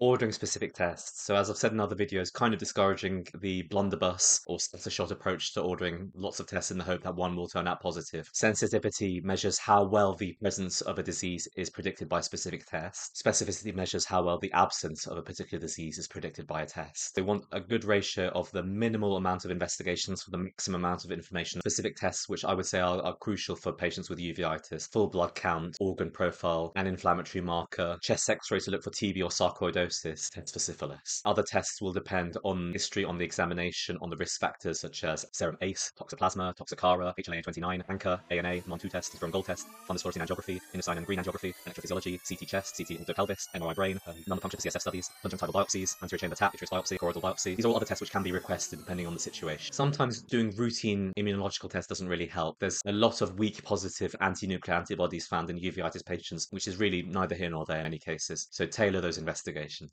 ordering specific tests. So as I've said in other videos, kind of discouraging the blunderbuss or scattershot approach to ordering lots of tests in the hope that one will turn out positive. Sensitivity measures how well the presence of a disease is predicted by a specific test. Specificity measures how well the absence of a particular disease is predicted by a test. They want a good ratio of the minimal amount of investigations for the maximum amount of information. Specific tests, which I would say are, are crucial for patients with uveitis, full blood count, organ profile, an inflammatory marker, chest x-ray to look for TB or sarcoidosis, test for syphilis. Other tests will depend on history, on the examination, on the risk factors such as serum ACE, toxoplasma, toxocara, HLA-29, ANCA, ANA, Mantoux test, interferon gold test, fundus angiography, indocyanine green angiography, electrophysiology, CT chest, CT endopelvis, MRI brain, um, non-puncture CSF studies, conjunctival biopsies, anterior chamber tap, vitreous biopsy, choroidal biopsy. These are all other tests which can be requested depending on the situation. Sometimes doing routine immunological tests doesn't really help. There's a lot of weak positive anti-nuclear antibodies found in uveitis patients, which is really neither here nor there in many cases. So tailor those investigations.